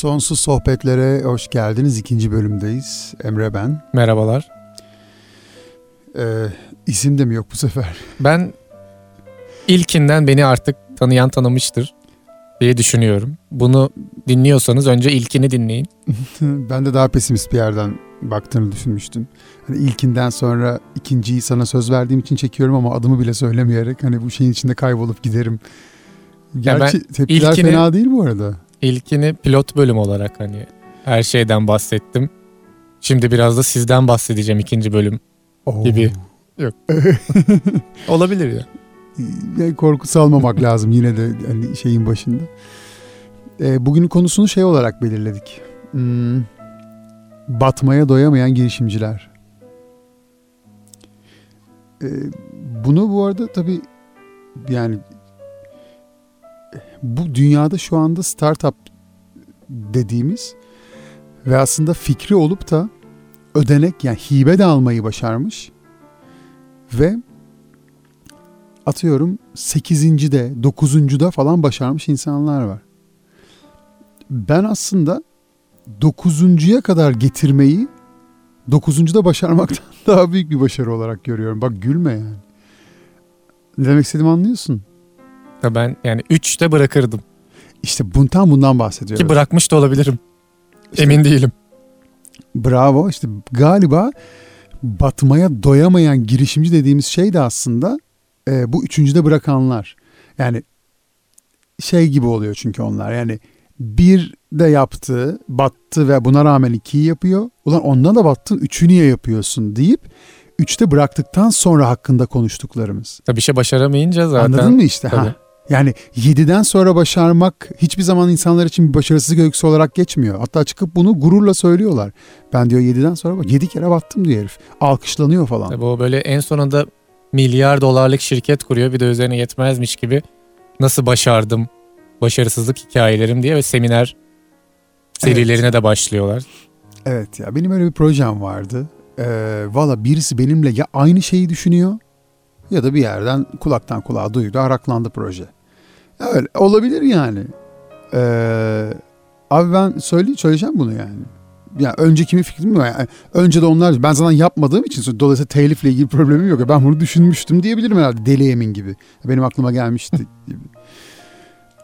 Sonsuz Sohbetlere hoş geldiniz. İkinci bölümdeyiz. Emre ben. Merhabalar. Ee, isim de mi yok bu sefer? Ben ilkinden beni artık tanıyan tanımıştır diye düşünüyorum. Bunu dinliyorsanız önce ilkini dinleyin. ben de daha pesimist bir yerden baktığını düşünmüştüm. Hani ilkinden sonra ikinciyi sana söz verdiğim için çekiyorum ama adımı bile söylemeyerek hani bu şeyin içinde kaybolup giderim. Gerçi ben tepkiler ilkini- fena değil bu arada. İlkini pilot bölüm olarak hani her şeyden bahsettim. Şimdi biraz da sizden bahsedeceğim ikinci bölüm. Oo. Gibi. Olabilir ya. Yani korku salmamak lazım yine de hani şeyin başında. Ee, bugünün konusunu şey olarak belirledik. Hmm, batmaya doyamayan girişimciler. Ee, bunu bu arada tabii yani bu dünyada şu anda startup dediğimiz ve aslında fikri olup da ödenek yani hibe de almayı başarmış ve atıyorum 8. de 9. da falan başarmış insanlar var. Ben aslında 9.ya kadar getirmeyi 9. da başarmaktan daha büyük bir başarı olarak görüyorum. Bak gülme yani. Ne demek istediğimi anlıyorsun. Ya Ben yani 3'te bırakırdım. İşte bundan bundan bahsediyorum. Ki bırakmış da olabilirim. İşte- Emin değilim. Bravo işte galiba batmaya doyamayan girişimci dediğimiz şey de aslında e, bu üçüncüde bırakanlar. Yani şey gibi oluyor çünkü onlar yani bir de yaptı battı ve buna rağmen ikiyi yapıyor. Ulan ondan da battın üçü niye yapıyorsun deyip üçte bıraktıktan sonra hakkında konuştuklarımız. Tabii bir şey başaramayınca zaten. Anladın mı işte? Tabii. Ha. Yani 7'den sonra başarmak hiçbir zaman insanlar için bir başarısızlık öyküsü olarak geçmiyor. Hatta çıkıp bunu gururla söylüyorlar. Ben diyor 7'den sonra bak 7 kere battım diyor herif. Alkışlanıyor falan. Tabii o böyle en sonunda milyar dolarlık şirket kuruyor bir de üzerine yetmezmiş gibi nasıl başardım başarısızlık hikayelerim diye ve seminer serilerine de başlıyorlar. Evet ya benim öyle bir projem vardı. Ee, Valla birisi benimle ya aynı şeyi düşünüyor ya da bir yerden kulaktan kulağa duydu araklandı proje. Öyle olabilir yani. Ee, abi ben söyle, söyleyeceğim bunu yani. Ya önce kimin fikrim mi? Yani önce de onlar ben zaten yapmadığım için dolayısıyla telifle ilgili problemim yok. Ben bunu düşünmüştüm diyebilirim herhalde deli emin gibi. Benim aklıma gelmişti gibi.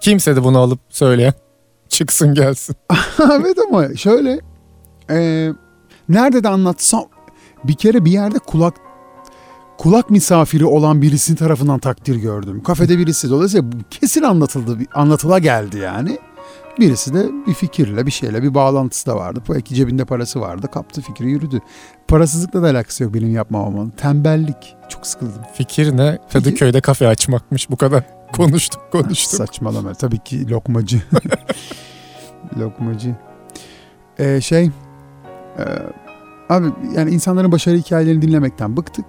Kimse de bunu alıp söyleyen çıksın gelsin. evet ama şöyle e, nerede de anlatsam bir kere bir yerde kulak kulak misafiri olan birisinin tarafından takdir gördüm. Kafede birisi dolayısıyla kesin anlatıldı anlatıla geldi yani. Birisi de bir fikirle bir şeyle bir bağlantısı da vardı. Belki cebinde parası vardı. Kaptı fikri yürüdü. Parasızlıkla da alakası yok benim yapmamamın. Tembellik. Çok sıkıldım. Fikir ne? Kadıköy'de kafe açmakmış bu kadar. Konuştuk konuştuk. Saçmalama. Tabii ki lokmacı. lokmacı. Ee, şey e, abi yani insanların başarı hikayelerini dinlemekten bıktık.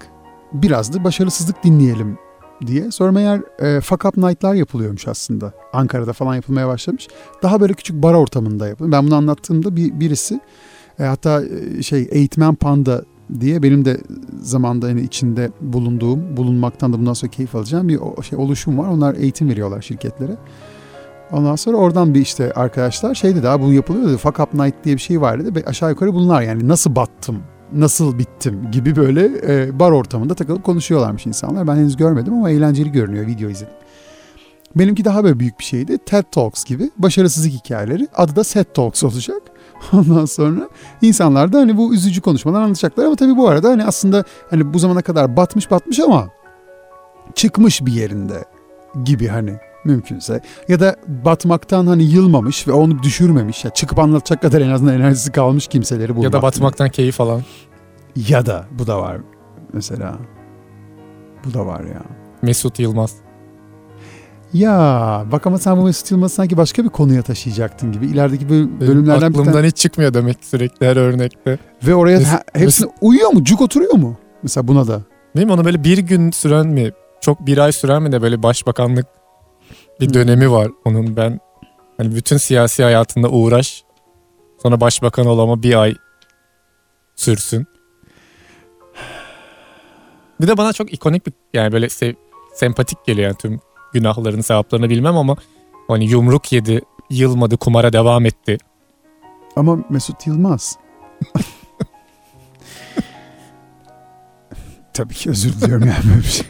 Biraz da başarısızlık dinleyelim diye. Sonra meğer e, fuck up night'lar yapılıyormuş aslında. Ankara'da falan yapılmaya başlamış. Daha böyle küçük bar ortamında yapılıyor. Ben bunu anlattığımda bir, birisi e, hatta e, şey eğitmen panda diye benim de zamanda hani içinde bulunduğum, bulunmaktan da bundan sonra keyif alacağım bir şey oluşum var. Onlar eğitim veriyorlar şirketlere. Ondan sonra oradan bir işte arkadaşlar şey dedi abi bu yapılıyor dedi. Fuck up night diye bir şey var dedi. Aşağı yukarı bunlar yani nasıl battım, nasıl bittim gibi böyle e, bar ortamında takılıp konuşuyorlarmış insanlar. Ben henüz görmedim ama eğlenceli görünüyor video izledim. Benimki daha böyle büyük bir şeydi. TED Talks gibi başarısızlık hikayeleri. Adı da SET Talks olacak. Ondan sonra insanlar da hani bu üzücü konuşmalar anlatacaklar ama tabii bu arada hani aslında hani bu zamana kadar batmış batmış ama çıkmış bir yerinde gibi hani mümkünse ya da batmaktan hani yılmamış ve onu düşürmemiş ya çıkıp anlatacak kadar en azından enerjisi kalmış kimseleri bulmak. Ya da batmaktan keyif alan. ya da bu da var mesela. Bu da var ya. Mesut Yılmaz. Ya bak ama sen bu Mesut Yılmaz'ı sanki başka bir konuya taşıyacaktın gibi. İlerideki böl- Benim bölümlerden bir aklımdan tane. hiç çıkmıyor demek sürekli her örnekte. Ve oraya Mes- hepsine uyuyor mu? Cuk oturuyor mu? Mesela buna da. Değil mi? Onu böyle bir gün süren mi? Çok bir ay süren mi de böyle başbakanlık bir dönemi var onun ben. Hani bütün siyasi hayatında uğraş. Sonra başbakan olama bir ay sürsün. Bir de bana çok ikonik bir yani böyle sev- sempatik geliyor yani tüm günahlarını sevaplarını bilmem ama hani yumruk yedi yılmadı kumara devam etti Ama Mesut Yılmaz. tabii ki özür diliyorum yani böyle bir şey.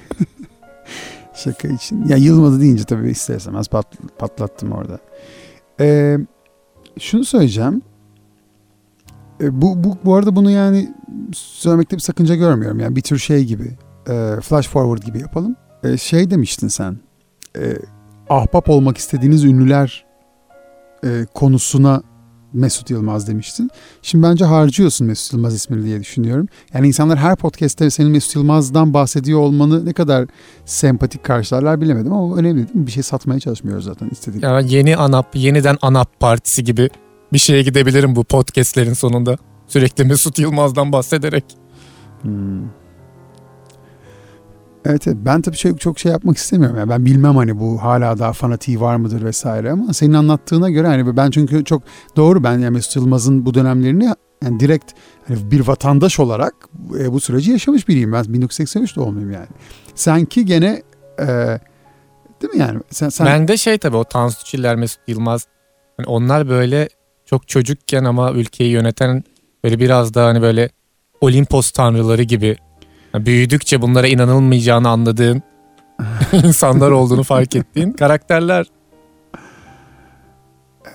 Şaka için. Ya yılmadı deyince tabii ister istemez pat, patlattım orada. Ee, şunu söyleyeceğim. Ee, bu, bu, bu arada bunu yani söylemekte bir sakınca görmüyorum. Yani bir tür şey gibi. E, flash forward gibi yapalım. E, şey demiştin sen. E, ahbap olmak istediğiniz ünlüler e, konusuna Mesut Yılmaz demiştin. Şimdi bence harcıyorsun Mesut Yılmaz ismini diye düşünüyorum. Yani insanlar her podcast'te senin Mesut Yılmaz'dan bahsediyor olmanı ne kadar sempatik karşılarlar bilemedim ama önemli değil mi? Bir şey satmaya çalışmıyoruz zaten istedik. Yani yeni ANAP, yeniden ANAP partisi gibi bir şeye gidebilirim bu podcastlerin sonunda. Sürekli Mesut Yılmaz'dan bahsederek. Hmm. Evet, evet ben tabii çok, çok şey yapmak istemiyorum. Yani ben bilmem hani bu hala daha fanatiği var mıdır vesaire ama senin anlattığına göre hani ben çünkü çok doğru ben yani Mesut Yılmaz'ın bu dönemlerini yani direkt hani bir vatandaş olarak e, bu süreci yaşamış biriyim. Ben 1983 doğumluyum yani. Sanki gene e, değil mi yani? Sen, sen... Ben de şey tabii o Tansu Çiller, Mesut Yılmaz hani onlar böyle çok çocukken ama ülkeyi yöneten böyle biraz daha hani böyle Olimpos tanrıları gibi büyüdükçe bunlara inanılmayacağını anladığın insanlar olduğunu fark ettiğin karakterler.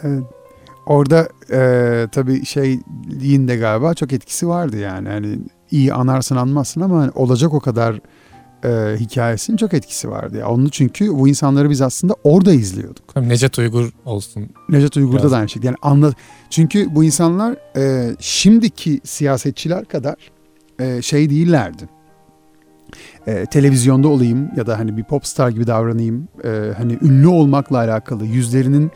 Evet. Orada e, tabii şeyliğin de galiba çok etkisi vardı yani. Hani iyi anarsın anmazsın ama hani olacak o kadar e, hikayesinin çok etkisi vardı. Ya. Onu çünkü bu insanları biz aslında orada izliyorduk. Necdet Uygur olsun. Necdet Uygur'da Biraz. da aynı şekilde. Yani anla, çünkü bu insanlar e, şimdiki siyasetçiler kadar e, şey değillerdi e, televizyonda olayım ya da hani bir popstar gibi davranayım e, hani ünlü olmakla alakalı yüzlerinin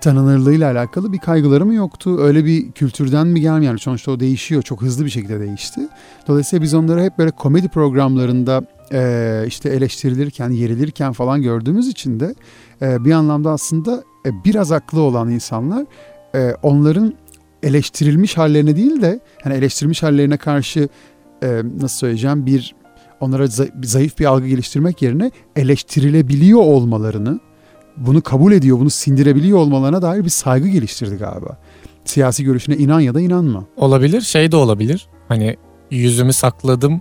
tanınırlığıyla alakalı bir kaygılarım yoktu. Öyle bir kültürden mi gelmiyor? Yani sonuçta o değişiyor. Çok hızlı bir şekilde değişti. Dolayısıyla biz onları hep böyle komedi programlarında e, işte eleştirilirken, yerilirken falan gördüğümüz için de e, bir anlamda aslında e, biraz aklı olan insanlar e, onların eleştirilmiş hallerine değil de hani eleştirilmiş hallerine karşı e, nasıl söyleyeceğim bir onlara zayıf bir algı geliştirmek yerine eleştirilebiliyor olmalarını, bunu kabul ediyor, bunu sindirebiliyor olmalarına dair bir saygı geliştirdi galiba. Siyasi görüşüne inan ya da inanma. Olabilir, şey de olabilir. Hani yüzümü sakladım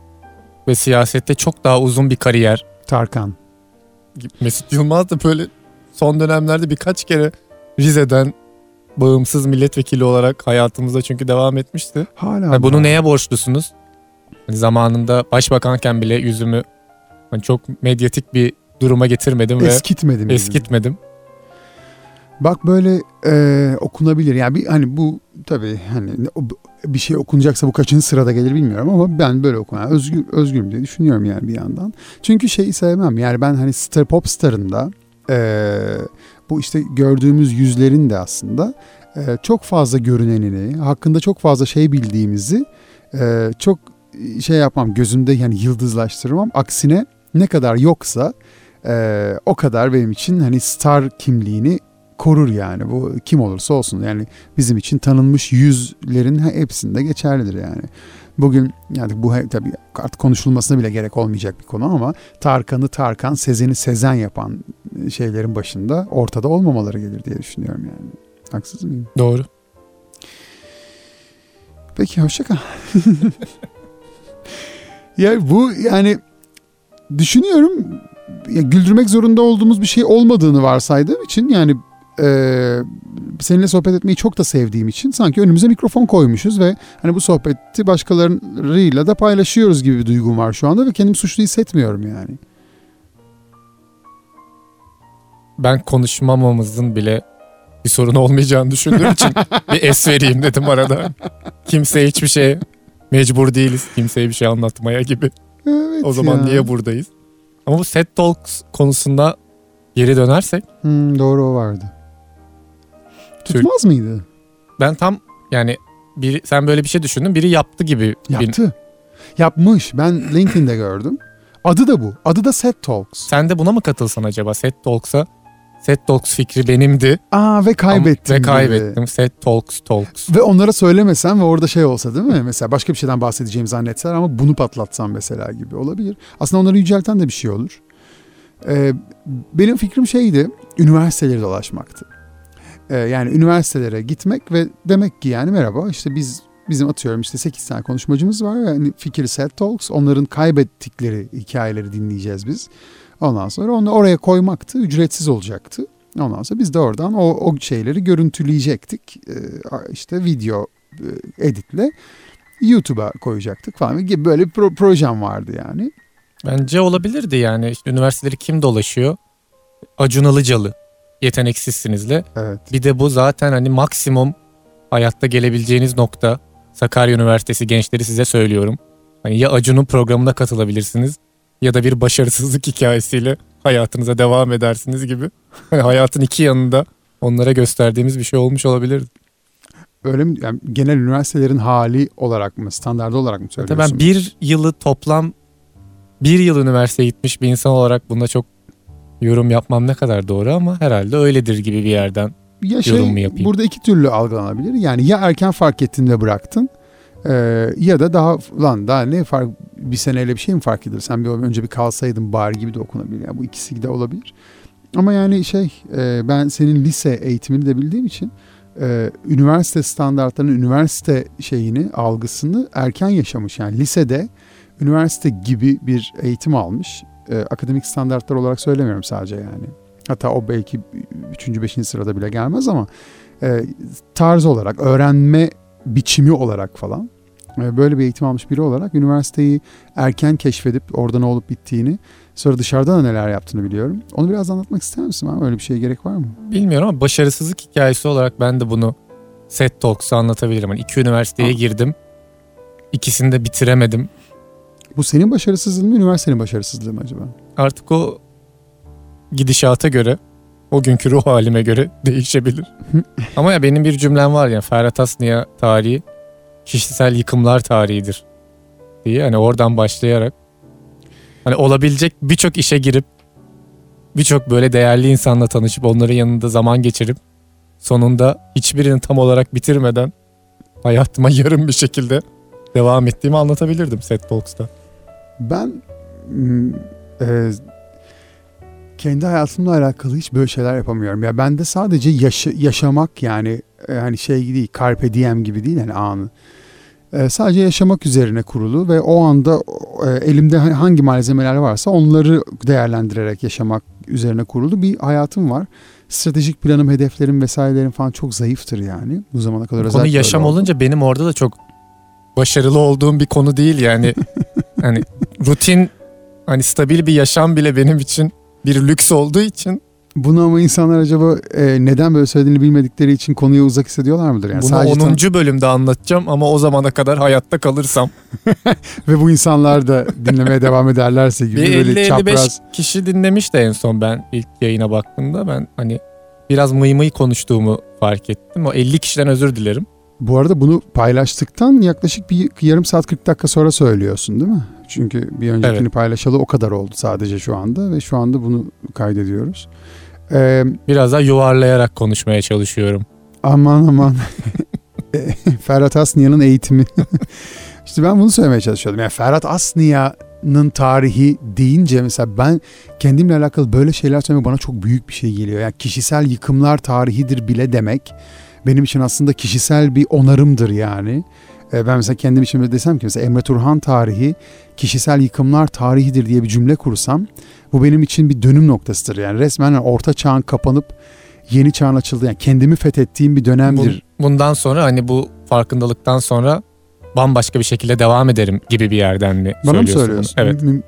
ve siyasette çok daha uzun bir kariyer. Tarkan. Mesut Yılmaz da böyle son dönemlerde birkaç kere Rize'den bağımsız milletvekili olarak hayatımızda çünkü devam etmişti. Hala. Yani bunu neye borçlusunuz? Hani zamanında başbakanken bile yüzümü hani çok medyatik bir duruma getirmedim eskitmedim ve eskitmedim. Bak böyle e, okunabilir. Yani bir hani bu tabii hani bir şey okunacaksa bu kaçıncı sırada gelir bilmiyorum ama ben böyle okuyorum. Yani özgür özgürüm diye düşünüyorum yani bir yandan. Çünkü şeyi sevmem. Yani ben hani star pop starında e, bu işte gördüğümüz yüzlerin de aslında e, çok fazla görünenini, hakkında çok fazla şey bildiğimizi e, çok şey yapmam gözümde yani yıldızlaştırmam. Aksine ne kadar yoksa e, o kadar benim için hani star kimliğini korur yani. Bu kim olursa olsun yani bizim için tanınmış yüzlerin hepsinde geçerlidir yani. Bugün yani bu tabii artık konuşulmasına bile gerek olmayacak bir konu ama Tarkan'ı Tarkan, Sezen'i Sezen yapan şeylerin başında ortada olmamaları gelir diye düşünüyorum yani. Haksız mıyım? Doğru. Peki hoşça kal. Ya bu yani düşünüyorum ya güldürmek zorunda olduğumuz bir şey olmadığını varsaydığım için yani e, seninle sohbet etmeyi çok da sevdiğim için sanki önümüze mikrofon koymuşuz ve hani bu sohbeti başkalarıyla da paylaşıyoruz gibi bir duygum var şu anda ve kendimi suçlu hissetmiyorum yani. Ben konuşmamamızın bile bir sorun olmayacağını düşündüğüm için bir es vereyim dedim arada. Kimse hiçbir şey Mecbur değiliz kimseye bir şey anlatmaya gibi. Evet o zaman ya. niye buradayız? Ama bu set talks konusunda geri dönersek. Hmm, doğru o vardı. Tutmaz mıydı? Ben tam yani biri, sen böyle bir şey düşündün biri yaptı gibi. Yaptı. Yapmış. Ben LinkedIn'de gördüm. Adı da bu. Adı da Set Talks. Sen de buna mı katılsan acaba? Set Talks'a Set Talks fikri benimdi. Aa ve kaybettim. Ve kaybettim. Gibi. Set Talks Talks. Ve onlara söylemesem ve orada şey olsa değil mi? Mesela başka bir şeyden bahsedeceğimi zannetseler ama bunu patlatsam mesela gibi olabilir. Aslında onları yücelten de bir şey olur. Ee, benim fikrim şeydi, üniversiteleri dolaşmaktı. Ee, yani üniversitelere gitmek ve demek ki yani merhaba işte biz bizim atıyorum işte 8 tane konuşmacımız var. Yani fikir set talks onların kaybettikleri hikayeleri dinleyeceğiz biz. Ondan sonra onu oraya koymaktı ücretsiz olacaktı. Ondan sonra biz de oradan o, o şeyleri görüntüleyecektik. Ee, işte video e, editle YouTube'a koyacaktık falan gibi böyle bir pro- projem vardı yani. Bence olabilirdi yani. İşte üniversiteleri kim dolaşıyor? Acun Ilıcalı. Yeteneksizsinizle. Evet. Bir de bu zaten hani maksimum hayatta gelebileceğiniz nokta. Sakarya Üniversitesi gençleri size söylüyorum. Hani ya Acun'un programına katılabilirsiniz ya da bir başarısızlık hikayesiyle hayatınıza devam edersiniz gibi. Hayatın iki yanında onlara gösterdiğimiz bir şey olmuş olabilir. Öyle mi? Yani genel üniversitelerin hali olarak mı, standardı olarak mı söylüyorsun? Tabii ben bir yılı toplam bir yıl üniversiteye gitmiş bir insan olarak bunda çok yorum yapmam ne kadar doğru ama herhalde öyledir gibi bir yerden ya şey, yorum mu yapayım? Burada iki türlü algılanabilir. Yani ya erken fark ettin de bıraktın e, ya da daha lan daha ne fark bir seneyle bir şey mi fark edilir? Sen bir önce bir kalsaydın bari gibi de okunabilir. Yani bu ikisi de olabilir. Ama yani şey e, ben senin lise eğitimini de bildiğim için e, üniversite standartlarının üniversite şeyini algısını erken yaşamış. Yani lisede üniversite gibi bir eğitim almış. E, akademik standartlar olarak söylemiyorum sadece yani. Hatta o belki 3. 5. sırada bile gelmez ama tarz olarak, öğrenme biçimi olarak falan e, böyle bir eğitim almış biri olarak üniversiteyi erken keşfedip orada ne olup bittiğini sonra dışarıda da neler yaptığını biliyorum. Onu biraz anlatmak ister misin? Ha? Öyle bir şeye gerek var mı? Bilmiyorum ama başarısızlık hikayesi olarak ben de bunu set talks'u anlatabilirim. Hani iki üniversiteye Ha. girdim. İkisini de bitiremedim. Bu senin başarısızlığın mı, üniversitenin başarısızlığı mı acaba? Artık o gidişata göre, o günkü ruh halime göre değişebilir. Ama ya benim bir cümlem var ya Ferhat Aslı'ya tarihi kişisel yıkımlar tarihidir diye hani oradan başlayarak hani olabilecek birçok işe girip birçok böyle değerli insanla tanışıp onların yanında zaman geçirip sonunda hiçbirini tam olarak bitirmeden hayatıma yarım bir şekilde devam ettiğimi anlatabilirdim Set Talks'ta. Ben mm, e, kendi hayatımla alakalı hiç böyle şeyler yapamıyorum. Ya bende sadece yaşa- yaşamak yani e, hani şey değil, carpe diem gibi değil yani anı. E, sadece yaşamak üzerine kurulu ve o anda e, elimde hangi malzemeler varsa onları değerlendirerek yaşamak üzerine kurulu bir hayatım var. Stratejik planım, hedeflerim vesairelerim falan çok zayıftır yani. Bu zamana kadar Konu özellikle yaşam öyle oldu. olunca benim orada da çok başarılı olduğum bir konu değil yani. hani rutin hani stabil bir yaşam bile benim için bir lüks olduğu için Bunu ama insanlar acaba e, neden böyle söylediğini bilmedikleri için konuya uzak hissediyorlar mıdır? Yani bunu sadece 10. tan- bölümde anlatacağım ama o zamana kadar hayatta kalırsam ve bu insanlar da dinlemeye devam ederlerse gibi bir böyle 50-55 çapraz. kişi dinlemiş de en son ben ilk yayına baktığımda ben hani biraz mıy mıy konuştuğumu fark ettim. O 50 kişiden özür dilerim. Bu arada bunu paylaştıktan yaklaşık bir yarım saat 40 dakika sonra söylüyorsun değil mi? Çünkü bir öncekini Evet. paylaşalı o kadar oldu sadece şu anda ve şu anda bunu kaydediyoruz. Ee, Biraz daha yuvarlayarak konuşmaya çalışıyorum. aman aman E, Ferhat Asniya'nın eğitimi. işte ben bunu söylemeye çalışıyordum. Yani Ferhat Asniya'nın tarihi deyince mesela ben kendimle alakalı böyle şeyler söylemek bana çok büyük bir şey geliyor. Yani kişisel yıkımlar tarihidir bile demek benim için aslında kişisel bir onarımdır yani. E, Ben mesela kendim için de desem ki mesela Emre Turhan tarihi kişisel yıkımlar tarihidir diye bir cümle kursam bu benim için bir dönüm noktasıdır. Yani resmen orta çağın kapanıp yeni çağın açıldığı yani kendimi fethettiğim bir dönemdir. Bun- bundan sonra hani bu farkındalıktan sonra bambaşka bir şekilde devam ederim gibi bir yerden mi Bana mı söylüyorsun bunu? söylüyorsun? Evet.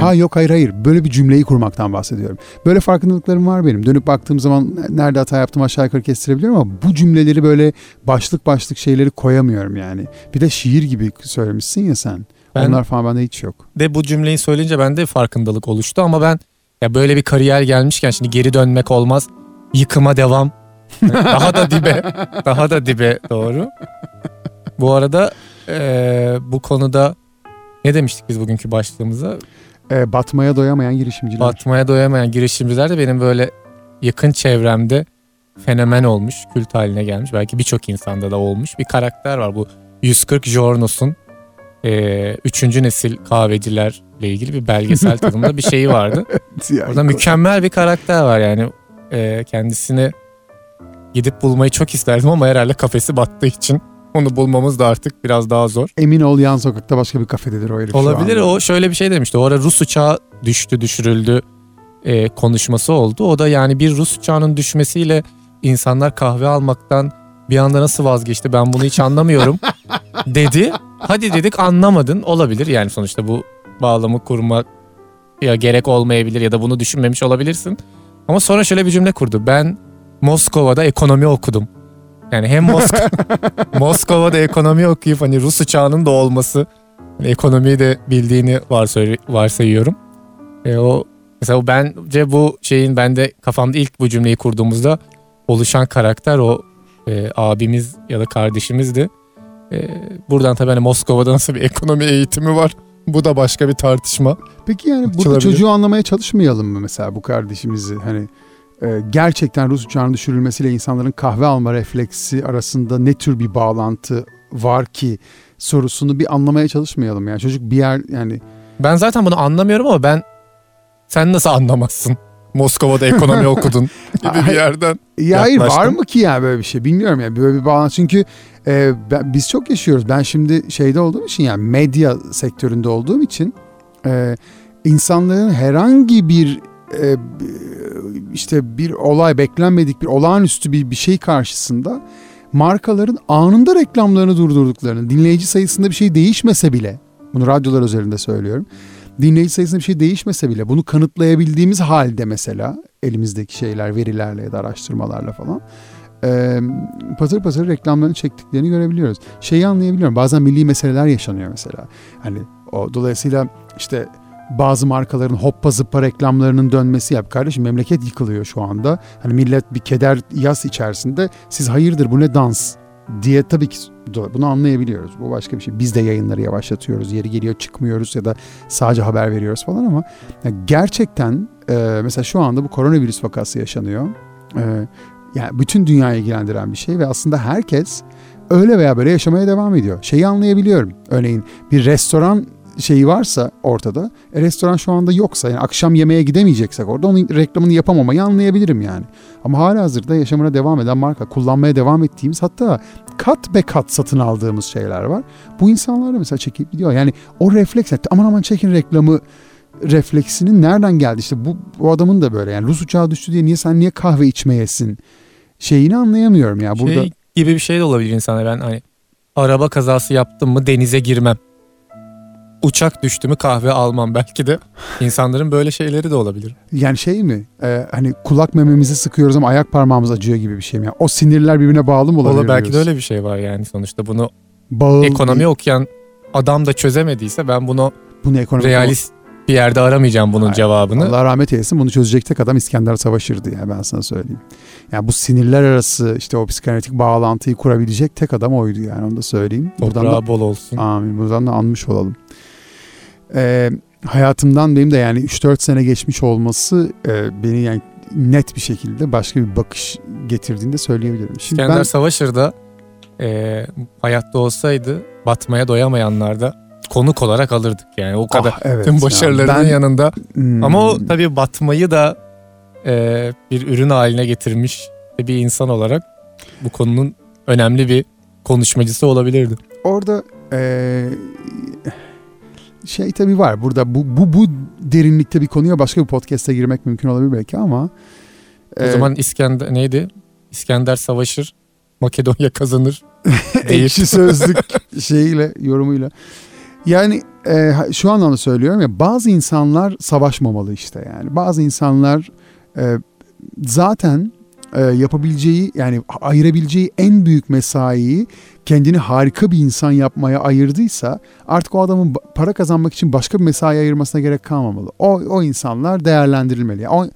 Ha yok hayır hayır. Böyle bir cümleyi kurmaktan bahsediyorum. Böyle farkındalıklarım var benim. Dönüp baktığım zaman nerede hata yaptım aşağı yukarı kestirebiliyorum ama bu cümleleri böyle başlık başlık şeyleri koyamıyorum yani. Bir de şiir gibi söylemişsin ya sen. Ben Onlar falan bende hiç yok. de bu cümleyi söyleyince bende farkındalık oluştu ama ben ya böyle bir kariyer gelmişken şimdi geri dönmek olmaz. Yıkıma devam. Daha da dibe. Daha da dibe doğru. Bu arada eee, bu konuda ne demiştik biz bugünkü başlığımıza? Ee, batmaya doyamayan girişimciler. Batmaya doyamayan girişimciler de benim böyle yakın çevremde fenomen olmuş, kült haline gelmiş. Belki birçok insanda da olmuş bir karakter var. Bu 140 Jornos'un eee üçüncü nesil kahvecilerle ilgili bir belgesel tadında bir şeyi vardı. Orada mükemmel bir karakter var yani. Eee kendisini gidip bulmayı çok isterdim ama herhalde kafesi battığı için onu bulmamız da artık biraz daha zor. Emin ol yan sokakta başka bir kafededir o herif Olabilir o şöyle bir şey demişti. O ara Rus uçağı düştü düşürüldü e, konuşması oldu. O da yani bir Rus uçağının düşmesiyle insanlar kahve almaktan bir anda nasıl vazgeçti ben bunu hiç anlamıyorum dedi. Hadi dedik anlamadın olabilir yani sonuçta bu bağlamı kurmak ya gerek olmayabilir ya da bunu düşünmemiş olabilirsin. Ama sonra şöyle bir cümle kurdu. Ben Moskova'da ekonomi okudum. Yani hem Moskova Moskova'da ekonomi okuyup hani Rus uçağının da olması hani ekonomiyi de bildiğini varsay varsayıyorum. E o mesela bence bu şeyin bende kafamda ilk bu cümleyi kurduğumuzda oluşan karakter o e, abimiz ya da kardeşimizdi. E, buradan tabii hani Moskova'da nasıl bir ekonomi eğitimi var. Bu da başka bir tartışma. Peki yani burada çocuğu anlamaya çalışmayalım mı mesela bu kardeşimizi? Hani gerçekten Rus uçağının düşürülmesiyle insanların kahve alma refleksi arasında ne tür bir bağlantı var ki sorusunu bir anlamaya çalışmayalım yani çocuk bir yer yani Ben zaten bunu anlamıyorum ama ben sen nasıl anlamazsın? Moskova'da ekonomi okudun gibi bir yerden. ya hayır var mı ki ya böyle bir şey bilmiyorum ya böyle bir bağlantı çünkü e, ben, biz çok yaşıyoruz ben şimdi şeyde olduğum için yani medya sektöründe olduğum için e, insanların herhangi bir e, işte bir olay beklenmedik bir olağanüstü bir, bir şey karşısında markaların anında reklamlarını durdurduklarını dinleyici sayısında bir şey değişmese bile bunu radyolar üzerinde söylüyorum dinleyici sayısında bir şey değişmese bile bunu kanıtlayabildiğimiz halde mesela elimizdeki şeyler verilerle ya da araştırmalarla falan e, patır patır reklamlarını çektiklerini görebiliyoruz. Şeyi anlayabiliyorum bazen milli meseleler yaşanıyor mesela. Hani o dolayısıyla işte bazı markaların hoppa zıppa reklamlarının dönmesi yap. Kardeşim memleket yıkılıyor şu anda. Hani millet bir keder yas içerisinde siz hayırdır bu ne dans diye tabii ki bunu anlayabiliyoruz. Bu başka bir şey. Biz de yayınları yavaşlatıyoruz. Yeri geliyor çıkmıyoruz ya da sadece haber veriyoruz falan ama gerçekten e, mesela şu anda bu koronavirüs vakası yaşanıyor. E, yani bütün dünyayı ilgilendiren bir şey ve aslında herkes öyle veya böyle yaşamaya devam ediyor. Şeyi anlayabiliyorum. Örneğin bir restoran şeyi varsa ortada, e, restoran şu anda yoksa yani akşam yemeğe gidemeyeceksek orada onun reklamını yapamamayı anlayabilirim yani. Ama hala hazırda yaşamına devam eden marka, kullanmaya devam ettiğimiz hatta kat be kat satın aldığımız şeyler var. Bu insanlar da mesela çekip gidiyor. Yani o refleks, aman aman çekin reklamı refleksinin nereden geldi? İşte bu, bu adamın da böyle yani Rus uçağı düştü diye niye sen niye kahve içmeyesin şeyini anlayamıyorum ya. Burada Şey gibi bir şey de olabilir insana ben hani araba kazası yaptım mı denize girmem. Uçak düştü mü kahve almam belki de. insanların böyle şeyleri de olabilir. yani şey mi? Ee, hani kulak mememizi sıkıyoruz ama ayak parmağımız acıyor gibi bir şey mi? Yani o sinirler birbirine bağlı mı olabilir? Ola belki de öyle bir şey var yani sonuçta bunu Bağıl, ekonomi okuyan adam da çözemediyse ben bunu bunu ekonomi realist bir yerde aramayacağım bunun Hayır, cevabını. Allah rahmet eylesin bunu çözecek tek adam İskender Savaşır'dı ya ben sana söyleyeyim. Yani bu sinirler arası işte o psikanalitik bağlantıyı kurabilecek tek adam oydu yani onu da söyleyeyim. Buradan da Toprağı bol olsun. Amin. Buradan da anmış olalım. Ee, hayatımdan benim de yani 3-4 sene geçmiş olması e, beni yani net bir şekilde başka bir bakış getirdiğini de söyleyebilirim. Şimdi İskender ben Savaşır da e, hayatta olsaydı batmaya doyamayanlar da konuk olarak alırdık yani o kadar Ah, evet tüm başarılarının Ben- yanında. Hmm, Ama o tabii batmayı da e, bir ürün haline getirmiş bir insan olarak bu konunun önemli bir konuşmacısı olabilirdi. orada e, şey tabii var. Burada bu bu bu derinlikte bir konuya başka bir podcast'e girmek mümkün olabilir belki ama O e, zaman İskender neydi? İskender Savaşır, Makedonya kazanır. ekşi sözlük şeyiyle yorumuyla. Yani e, şu anlamda söylüyorum ya bazı insanlar savaşmamalı işte yani. Bazı insanlar e, zaten e, yapabileceği yani ayırabileceği en büyük mesaiyi kendini harika bir insan yapmaya ayırdıysa artık o adamın para kazanmak için başka bir mesai ayırmasına gerek kalmamalı. O, o insanlar değerlendirilmeli. O,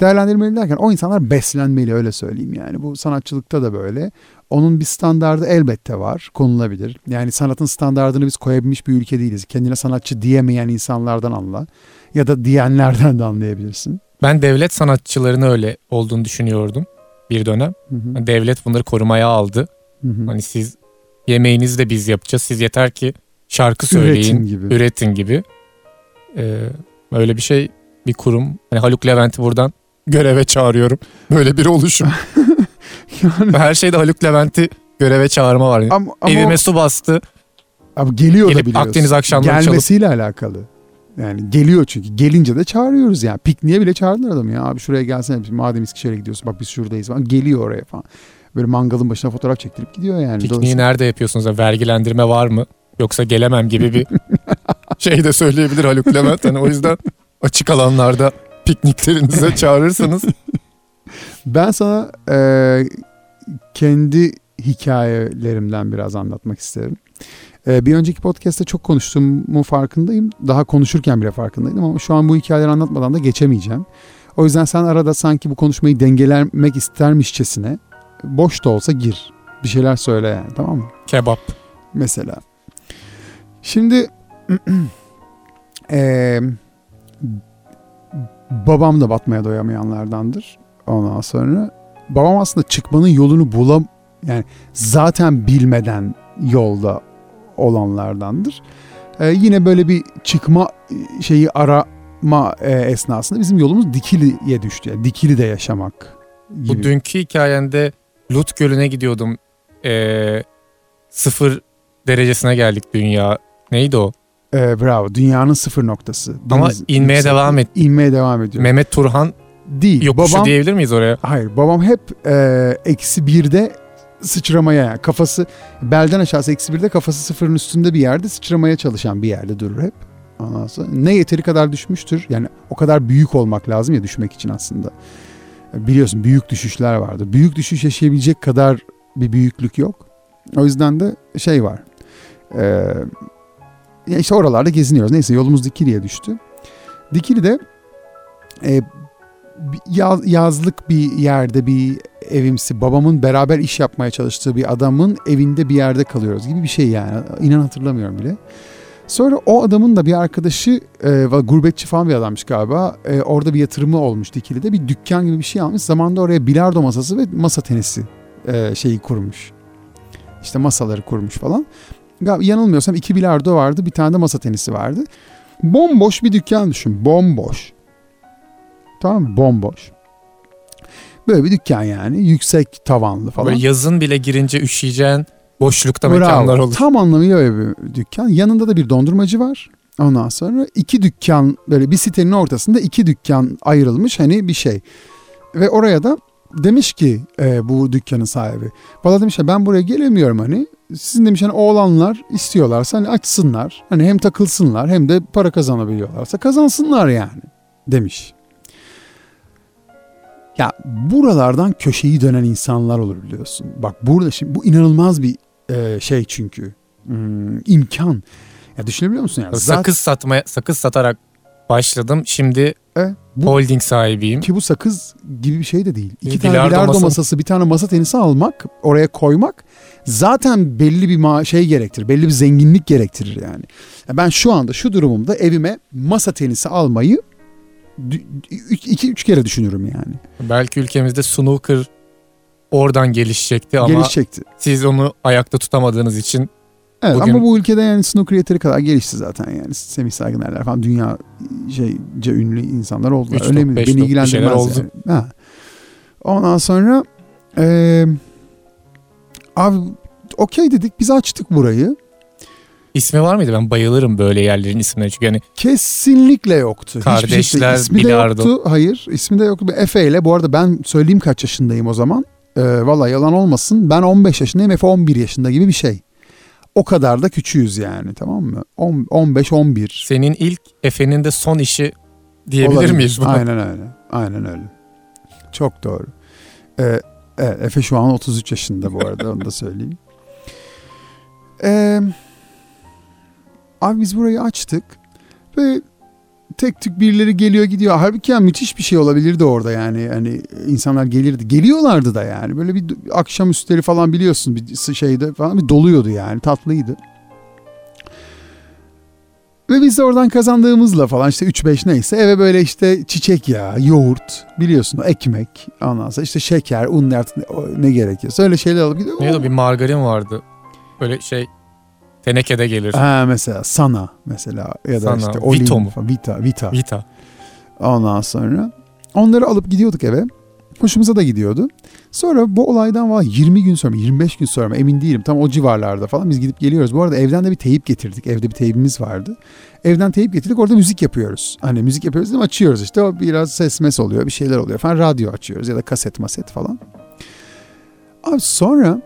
değerlendirilmeli derken o insanlar beslenmeli öyle söyleyeyim yani. Bu sanatçılıkta da böyle. Onun bir standardı elbette var, konulabilir. Yani sanatın standardını biz koyabilmiş bir ülke değiliz. Kendine sanatçı diyemeyen insanlardan anla. Ya da diyenlerden de anlayabilirsin. Ben devlet sanatçılarının öyle olduğunu düşünüyordum bir dönem. Hı hı, Devlet bunları korumaya aldı. hı hı. Hani siz yemeğinizi de biz yapacağız. Siz yeter ki şarkı söyleyin, Üretin gibi. üretin gibi. Ee, öyle bir şey bir kurum. Hani Haluk Levent'i buradan göreve çağırıyorum. Böyle bir oluşum. Yani Her şeyde Haluk Levent'i göreve çağırma var. ama, ama Evime su bastı. Abi geliyor da Gelip biliyorsun. Akdeniz akşamları çalıp Gelmesiyle alakalı. Yani geliyor çünkü. Gelince de çağırıyoruz yani. Pikniğe bile çağırdılar adamı ya. Abi şuraya gelsene. Madem Eskişehir'e gidiyorsun bak biz şuradayız falan. Geliyor oraya falan. Böyle mangalın başına fotoğraf çektirip gidiyor yani. pikniği Dolayısıyla- nerede yapıyorsunuz? Ya, Vergilendirme var mı? Yoksa gelemem gibi bir şey de söyleyebilir Haluk Levent. Hani o yüzden açık alanlarda pikniklerinize çağırırsanız Ben sana e, kendi hikayelerimden biraz anlatmak isterim. E, bir önceki podcast'te çok konuştuğumu farkındayım. Daha konuşurken bile farkındaydım ama şu an bu hikayeleri anlatmadan da geçemeyeceğim. O yüzden sen arada sanki bu konuşmayı dengelemek istermişçesine boş da olsa gir. Bir şeyler söyle yani tamam mı? kebap. Mesela. Şimdi eee, babam da batmaya doyamayanlardandır. Ondan sonra babam aslında çıkmanın yolunu bulam yani zaten bilmeden yolda olanlardandır. Eee, yine böyle bir çıkma şeyi arama eee, esnasında bizim yolumuz Dikili'ye düştü. Yani Dikili'de yaşamak gibi. Bu dünkü hikayende Lut Gölü'ne gidiyordum. Ee, sıfır derecesine geldik dünya. Neydi o? Eee, bravo. Dünyanın sıfır noktası. Ama Deniz inmeye yüksekliği. devam et. İnmeye devam ediyor. Mehmet Turhan Değil. yokuşu babam, diyebilir miyiz oraya? Hayır babam hep e, eksi birde sıçramaya yani kafası belden aşağısı eksi birde kafası sıfırın üstünde bir yerde sıçramaya çalışan bir yerde durur hep. Ondan sonra ne yeteri kadar düşmüştür yani o kadar büyük olmak lazım ya düşmek için aslında. Biliyorsun büyük düşüşler vardır. Büyük düşüş yaşayabilecek kadar bir büyüklük yok. O yüzden de şey var. E, ya işte oralarda geziniyoruz. Neyse yolumuz Dikili'ye düştü. Dikili'de e, yaz- yazlık bir yerde bir evimsi babamın beraber iş yapmaya çalıştığı bir adamın evinde bir yerde kalıyoruz gibi bir şey yani. İnan hatırlamıyorum bile. Sonra o adamın da bir arkadaşı e, gurbetçi falan bir adammış galiba. E, orada bir yatırımı olmuş Dikili'de. Bir dükkan gibi bir şey almış. Zamanında oraya bilardo masası ve masa tenisi e, şeyi kurmuş. İşte masaları kurmuş falan. Yanılmıyorsam iki bilardo vardı. Bir tane de masa tenisi vardı. Bomboş bir dükkan düşün. Bomboş. Tamam mı? Bomboş. Böyle bir dükkan yani. Yüksek tavanlı falan. Böyle yazın bile girince üşüyeceğin boşlukta Bravo. mekanlar olur. Tam anlamıyla öyle bir dükkan. Yanında da bir dondurmacı var. Ondan sonra iki dükkan böyle bir sitenin ortasında iki dükkan ayrılmış hani bir şey. Ve oraya da demiş ki e, bu dükkanın sahibi. Valla demiş ya ben buraya gelemiyorum hani. Sizin demiş hani oğlanlar istiyorlarsa hani açsınlar. Hani hem takılsınlar hem de para kazanabiliyorlarsa kazansınlar yani demiş. Ya buralardan köşeyi dönen insanlar olur biliyorsun. Bak burada şimdi bu inanılmaz bir e, şey çünkü. Hmm, imkan. Ya düşünebiliyor musun yani? Zaten- Sakız satmaya sakız satarak başladım. Şimdi E, bu, holding sahibiyim. ki bu sakız gibi bir şey de değil. İki Bir tane bilardo bilardo masa- masası, bir tane masa tenisi almak, oraya koymak zaten belli bir ma- şey gerektirir. Belli bir zenginlik gerektirir yani. Ya Ben şu anda şu durumumda evime masa tenisi almayı 2-3 kere düşünürüm yani. Belki ülkemizde snooker oradan gelişecekti ama Gelişecekti. siz onu ayakta tutamadığınız için Evet Bugün- ama bu ülkede yani snooker yeteri kadar gelişti zaten yani. Semih Saygınerler falan dünya şeyce ünlü insanlar oldular. Üç top, Beni top bir ilgilendirmez oldu. yani. Ha. Ondan sonra eee abi okey dedik biz açtık burayı. İsmi var mıydı? Ben bayılırım böyle yerlerin isimlerine çünkü hani Kesinlikle yoktu. Kardeşler, şekilde. İsmi de bilardo. yoktu. Hayır ismi de yoktu. Efe ile bu arada ben söyleyeyim kaç yaşındayım o zaman. Ee, Valla yalan olmasın. Ben 15 yaşındayım. Efe 11 yaşında gibi bir şey. O kadar da küçüğüz yani tamam mı? 15-11. senin ilk Efe'nin de son işi diyebilir Olabilir. miyiz? buna? Aynen öyle. Aynen öyle. Çok doğru. Ee, evet, Efe şu an 33 yaşında bu arada onu da söyleyeyim. Ee, abi biz burayı açtık ve tek tük birileri geliyor gidiyor. Halbuki yani müthiş bir şey olabilirdi orada yani. Hani insanlar gelirdi. Geliyorlardı da yani. Böyle bir akşam üstleri falan biliyorsun bir şeyde falan bir doluyordu yani. Tatlıydı. Ve biz de oradan kazandığımızla falan işte 3-5 neyse eve böyle işte çiçek yağı, yoğurt biliyorsun ekmek ondan sonra işte şeker, un ne, ne gerekiyorsa öyle şeyler alıp gidiyor. Neydi bir margarin vardı. Böyle şey tenekede gelir. Ha mesela sana mesela ya da Sana, işte Vito mu? falan, Vita, Vita. Vita. Ondan sonra onları alıp gidiyorduk eve. Hoşumuza da gidiyordu. Sonra bu olaydan var 20 gün sonra 25 gün sonra mı emin değilim tam o civarlarda falan biz gidip geliyoruz. Bu arada evden de bir teyip getirdik. Evde bir teyibimiz vardı. Evden teyip getirdik orada müzik yapıyoruz. Hani müzik yapıyoruz değil mi? Açıyoruz işte o biraz ses mes oluyor bir şeyler oluyor falan. Radyo açıyoruz ya da kaset maset falan. Abi sonra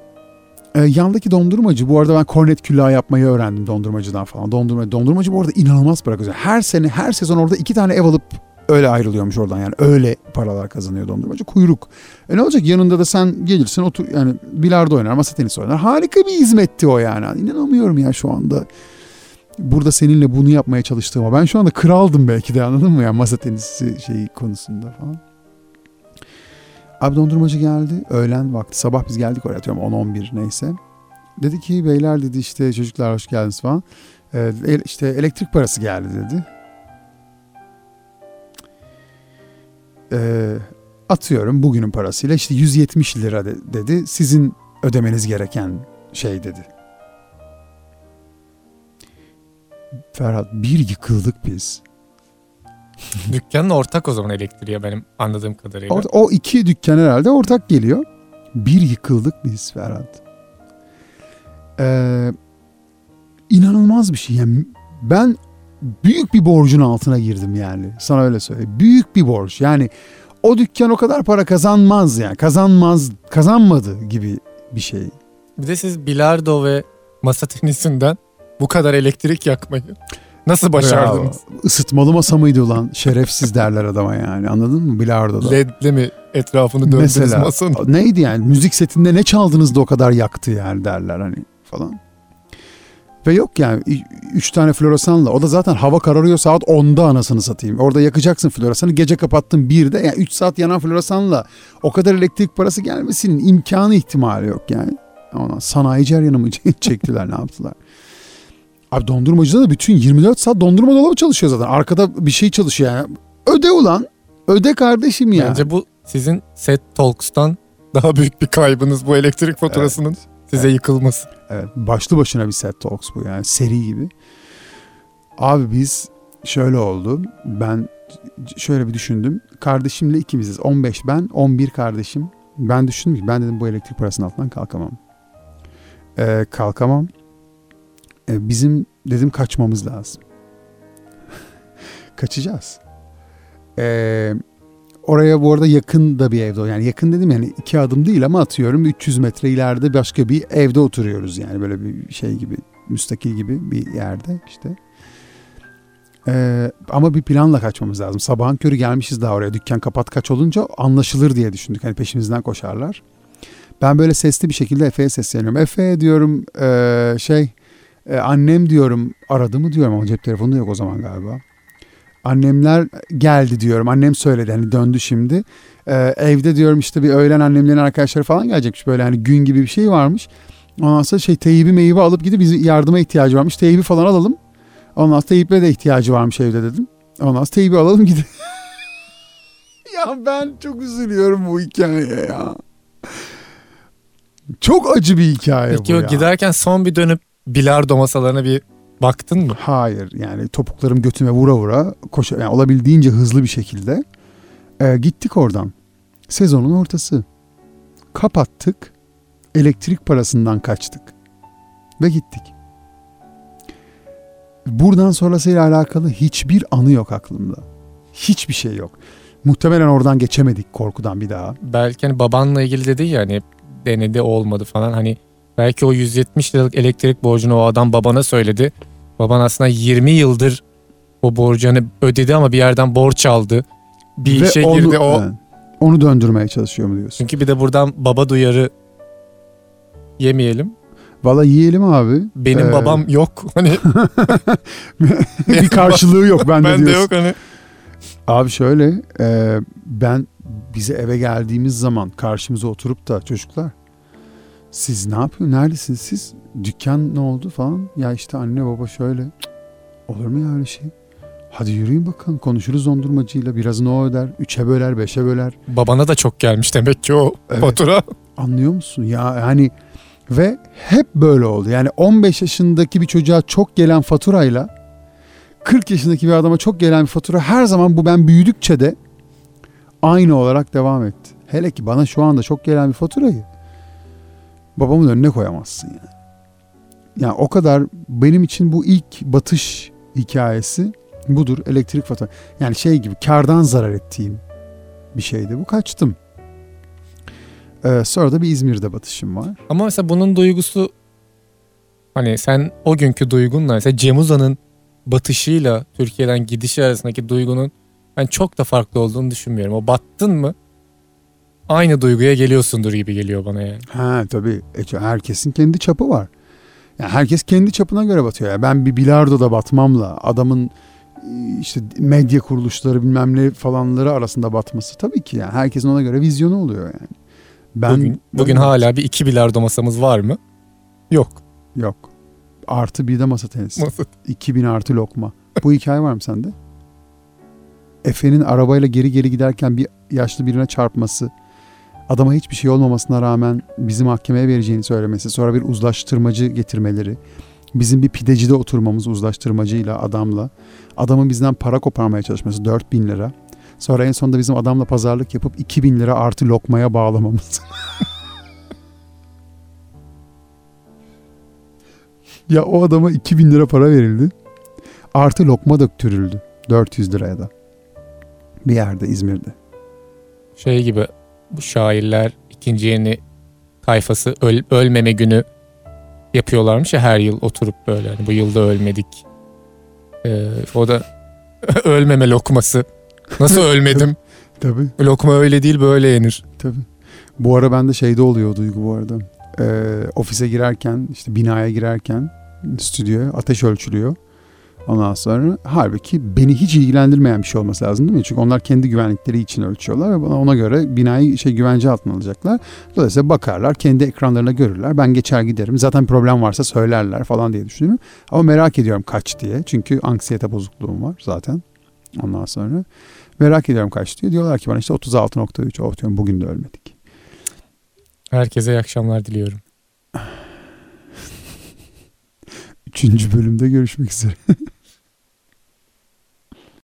e, yandaki dondurmacı bu arada ben kornet külahı yapmayı öğrendim dondurmacıdan falan. Dondurma, dondurmacı bu arada inanılmaz para kazanıyor. Her sene her sezon orada iki tane ev alıp öyle ayrılıyormuş oradan yani öyle paralar kazanıyor dondurmacı kuyruk. E ne olacak yanında da sen gelirsin otur yani bilardo oynar masa tenisi oynar harika bir hizmetti o yani inanamıyorum ya şu anda burada seninle bunu yapmaya çalıştığıma ben şu anda kraldım belki de anladın mı ya masa tenisi şeyi konusunda falan. Abi dondurmacı geldi öğlen vakti sabah biz geldik oraya atıyorum 10-11 neyse. Dedi ki beyler dedi işte çocuklar hoş geldiniz falan. Ee, işte elektrik parası geldi dedi. Ee, atıyorum bugünün parasıyla işte 170 lira de, dedi. Sizin ödemeniz gereken şey dedi. Ferhat bir yıkıldık biz. Dükkanın ortak o zaman elektriğe benim anladığım kadarıyla. O, o iki dükkan herhalde ortak geliyor. Bir yıkıldık biz Ferhat. Ee, inanılmaz bir şey. Yani ben büyük bir borcun altına girdim yani. Sana öyle söyleyeyim. Büyük bir borç. Yani o dükkan o kadar para kazanmaz yani. Kazanmaz, kazanmadı gibi bir şey. Bir de siz bilardo ve masa tenisinden bu kadar elektrik yakmayı nasıl başardınız? Bravo. Isıtmalı masa mıydı ulan? Şerefsiz derler adama yani. Anladın mı? Bilardo'da. LED'le mi etrafını döndünüz Mesela masanın? neydi yani? Müzik setinde ne çaldınız da o kadar yaktı yani derler hani falan. Ve yok yani üç tane floresanla o da zaten hava kararıyor saat 10'da anasını satayım. Orada yakacaksın floresanı gece kapattın 1'de yani 3 saat yanan floresanla o kadar elektrik parası gelmesinin imkanı ihtimali yok yani. Ona sanayici her yanımı çektiler ne yaptılar. Abi dondurmacıda da bütün 24 saat dondurma dolabı çalışıyor zaten. Arkada bir şey çalışıyor yani. Öde ulan. Öde kardeşim ya. Bence bu sizin set talks'tan daha büyük bir kaybınız bu elektrik faturasının evet. size evet. yıkılması. Evet başlı başına bir set talks bu yani seri gibi. Abi biz şöyle oldu. Ben şöyle bir düşündüm. Kardeşimle ikimiziz. 15 ben, 11 kardeşim. Ben düşündüm ki ben dedim bu elektrik parasının altından kalkamam. Ee, kalkamam. Ee, bizim dedim kaçmamız lazım. Kaçacağız. Ee, oraya bu arada yakın da bir evde. Yani yakın dedim yani iki adım değil ama atıyorum 300 metre ileride başka bir evde oturuyoruz. Yani böyle bir şey gibi müstakil gibi bir yerde işte. Ee, ama bir planla kaçmamız lazım. Sabahın körü gelmişiz daha oraya. Dükkan kapat kaç olunca anlaşılır diye düşündük. Hani peşimizden koşarlar. Ben böyle sesli bir şekilde Efe'ye sesleniyorum. Efe diyorum ee, şey e, annem diyorum aradı mı diyorum ama cep telefonu yok o zaman galiba. Annemler geldi diyorum. Annem söyledi hani döndü şimdi. Ee, evde diyorum işte bir öğlen annemlerin arkadaşları falan gelecekmiş. Böyle hani gün gibi bir şey varmış. Ondan sonra şey teybi meyve alıp gidip bizi yardıma ihtiyacı varmış. Teybi falan alalım. Ondan sonra teybe de ihtiyacı varmış evde dedim. Ondan sonra teybi alalım gidip. ya ben çok üzülüyorum bu hikayeye ya. Çok acı bir hikaye Peki bu ya. giderken son bir dönüp bilardo masalarına bir baktın mı? Hayır yani topuklarım götüme vura vura koşa, yani olabildiğince hızlı bir şekilde e, gittik oradan. Sezonun ortası. Kapattık. Elektrik parasından kaçtık. Ve gittik. Buradan sonrasıyla alakalı hiçbir anı yok aklımda. Hiçbir şey yok. Muhtemelen oradan geçemedik korkudan bir daha. Belki hani babanla ilgili dedi ya hani denedi olmadı falan hani belki o 170 liralık elektrik borcunu o adam babana söyledi. Baban aslında 20 yıldır o borcu hani ödedi ama bir yerden borç aldı. Bir Ve işe onu, girdi o. evet, onu döndürmeye çalışıyor mu diyorsun? Çünkü bir de buradan baba duyarı yemeyelim. Valla yiyelim abi. Benim Ee, babam yok. Hani bir karşılığı yok bende ben diyorsun. yok hani. Abi şöyle e, ben bize eve geldiğimiz zaman karşımıza oturup da çocuklar siz ne yapıyorsunuz? Neredesiniz siz? Dükkan ne oldu falan? Ya işte anne baba şöyle. Cık, olur mu ya öyle şey? Hadi yürüyün bakalım konuşuruz dondurmacıyla. Birazını o öder. Üçe böler, beşe böler. Babana da çok gelmiş demek ki o Evet. fatura. Anlıyor musun? Ya yani ve hep böyle oldu. Yani 15 yaşındaki bir çocuğa çok gelen faturayla 40 yaşındaki bir adama çok gelen bir fatura her zaman bu ben büyüdükçe de aynı olarak devam etti. Hele ki bana şu anda çok gelen bir faturayı babamın önüne koyamazsın yani. Yani o kadar benim için bu ilk batış hikayesi budur elektrik fatura. Yani şey gibi kardan zarar ettiğim bir şeydi bu kaçtım. Ee, sonra da bir İzmir'de batışım var. Ama mesela bunun duygusu hani sen o günkü duygunla mesela Cem Uzan'ın batışıyla Türkiye'den gidişi arasındaki duygunun ben çok da farklı olduğunu düşünmüyorum. O battın mı aynı duyguya geliyorsundur gibi geliyor bana yani. Ha tabii. E, herkesin kendi çapı var. Yani herkes kendi çapına göre batıyor. Yani ben bir bilardoda batmamla adamın işte medya kuruluşları bilmem ne falanları arasında batması tabii ki yani herkesin ona göre vizyonu oluyor yani. Ben bugün, bugün hala bir iki bilardo masamız var mı? Yok. Yok. Artı bir de masa tenisi. Masa. 2000 artı lokma. Bu hikaye var mı sende? Efe'nin arabayla geri geri giderken bir yaşlı birine çarpması, adama hiçbir şey olmamasına rağmen bizi mahkemeye vereceğini söylemesi, sonra bir uzlaştırmacı getirmeleri, bizim bir pidecide oturmamız uzlaştırmacıyla adamla, adamın bizden para koparmaya çalışması 4000 lira. Sonra en sonunda bizim adamla pazarlık yapıp 2000 lira artı lokmaya bağlamamız. ya o adama 2000 lira para verildi. Artı lokma döktürüldü. 400 liraya da. Bir yerde İzmir'de. Şey gibi bu şairler ikinci yeni tayfası öl, ölmeme günü yapıyorlarmış ya her yıl oturup böyle hani bu yılda ölmedik. Ee, o da ölmeme lokması. Nasıl ölmedim? Tabii. Lokma öyle değil böyle yenir. Tabii. Bu ara bende şeyde oluyor duygu bu arada. Ee, ofise girerken işte binaya girerken stüdyoya ateş ölçülüyor. Ondan sonra halbuki beni hiç ilgilendirmeyen bir şey olması lazım değil mi? Çünkü onlar kendi güvenlikleri için ölçüyorlar ve ona göre binayı şey güvence altına alacaklar. Dolayısıyla bakarlar, kendi ekranlarına görürler. Ben geçer giderim. Zaten problem varsa söylerler falan diye düşünüyorum. Ama merak ediyorum kaç diye. Çünkü anksiyete bozukluğum var zaten. Ondan sonra merak ediyorum kaç diyor. Diyorlar ki bana işte 36.3. Oh diyorum bugün de ölmedik. Herkese iyi akşamlar diliyorum. Üçüncü bölümde görüşmek üzere.